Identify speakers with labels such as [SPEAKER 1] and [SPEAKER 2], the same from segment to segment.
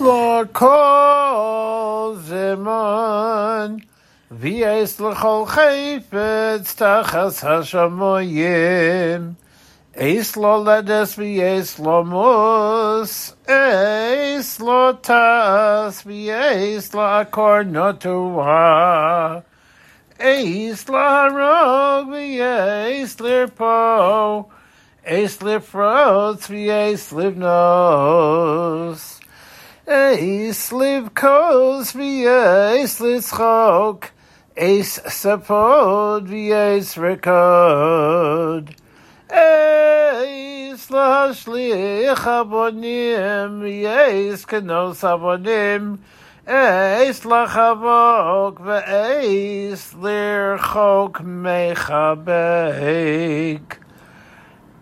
[SPEAKER 1] L'kol zeman v'yes l'chol chayfetz tachas hashamoyim. Eis lo ledes v'yes lo mus Eis lo tas v'yes lo akor notuah Eis la rog v'yes lirpo Eis lifrots v'yes livnos Eis liv kos v'yeis litzchok, Eis sapod v'yeis rekod. Eis lahashlich abonim v'yeis kenos abonim, Eis lachavok v'eis lirchok mechabek.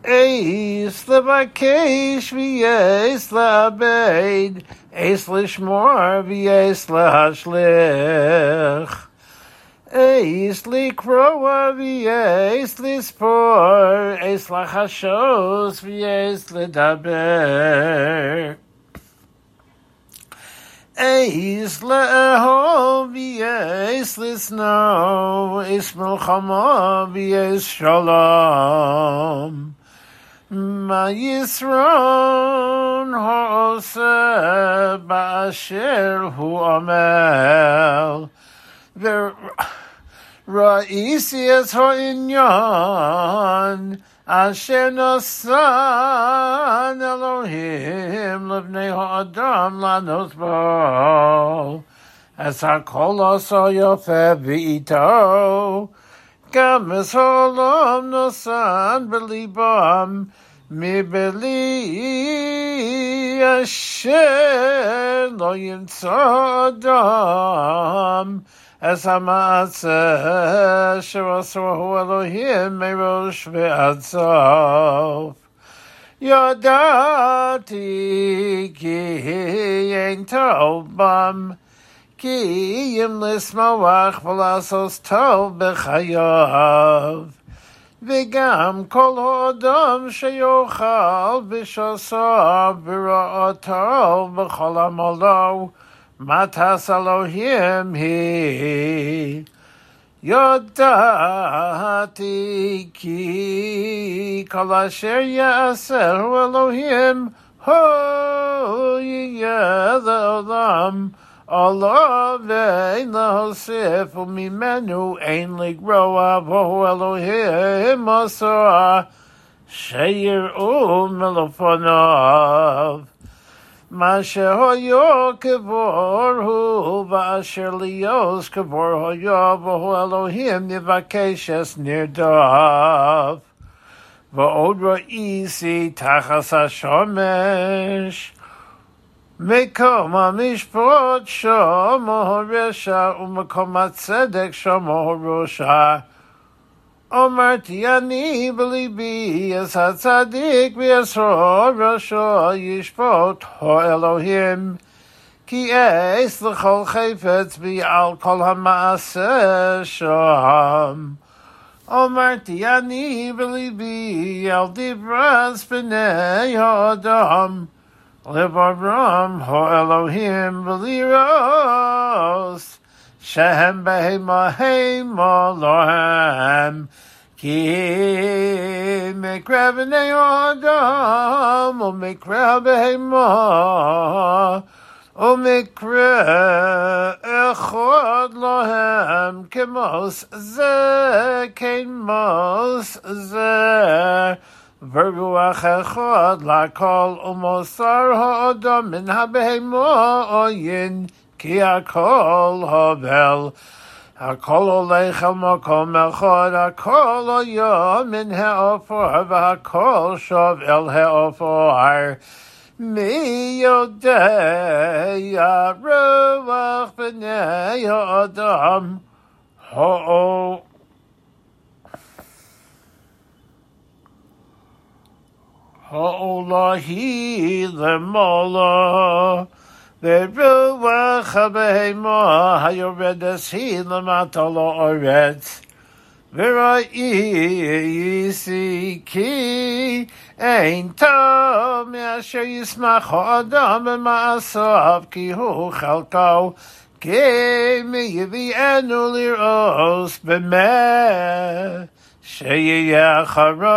[SPEAKER 1] Eis levakesh v'yeis labeid, Eis lishmor v'yeis lahashlich. Eis likroa v'yeis lispor, Eis lachashos v'yeis ledaber. Eis le'ehov v'yeis lisno, Eis melchama v'yeis shalom. Ma Yisron ha'oseh ba'asher hu amel. Ra'isi es ha'inyan asher nosan Elohim levnei ha'adam lanos bo. Es ha'kol asa yofe. Hakam Mesolom Nosan Belibam Mibeli Asher Lo Yimtza Adam Es HaMaaseh Sherosrahu Elohim meirosh Ve'ad Sof Yadati Ki Ein Tobam בם כי אם לשמוח ולעשות טוב בחייו. וגם כל האדם שיאכל בשעשו בראותו בכל עמלו, מתס אלוהים היא. ידעתי כי כל אשר יעשהו אלוהים, הו יהיה לעולם. Allah ve'en lahosif umimenu ein ligroa v'hu Elohim asah sheir um melofonav ma shehoyo kevor hu v'asher liyos kevor hoyo v'hu Elohim nivakeshes nirdav v'od ra'isi tachas hashomesh מקום המשפט שם הרשע ומקום הצדק שם הרשע. אמרתי אני בליבי אז הצדיק ויסרו רשע ישפוט האלוהים כי אס לכל חפץ בי על כל המעשה שם. אמרתי אני בליבי על דברס בני האדם Livavram ho Elohim v'liros shehem behema hema lohem ki mikra b'nei adam o mikra behema o mikra echod lohem kemos ze kemos ze Verguach echad lakol umosar ha'adam min ha'behemo oyin ki hakol havel hakol olech al makom echad hakol oyom min ha'ofar v'hakol shav el ha'ofar mi yodei yaruach b'nei ha'adam ha'o Ha'olahi lemala ve'ruach ha'behema ha'yoredes hi lemata la'oretz v'ra'isi ki ein tam yasher yismach ha'adam ma'asav ki hu chalkal ki mi yivi'enu lir'os b'meh. שיהיה אחריו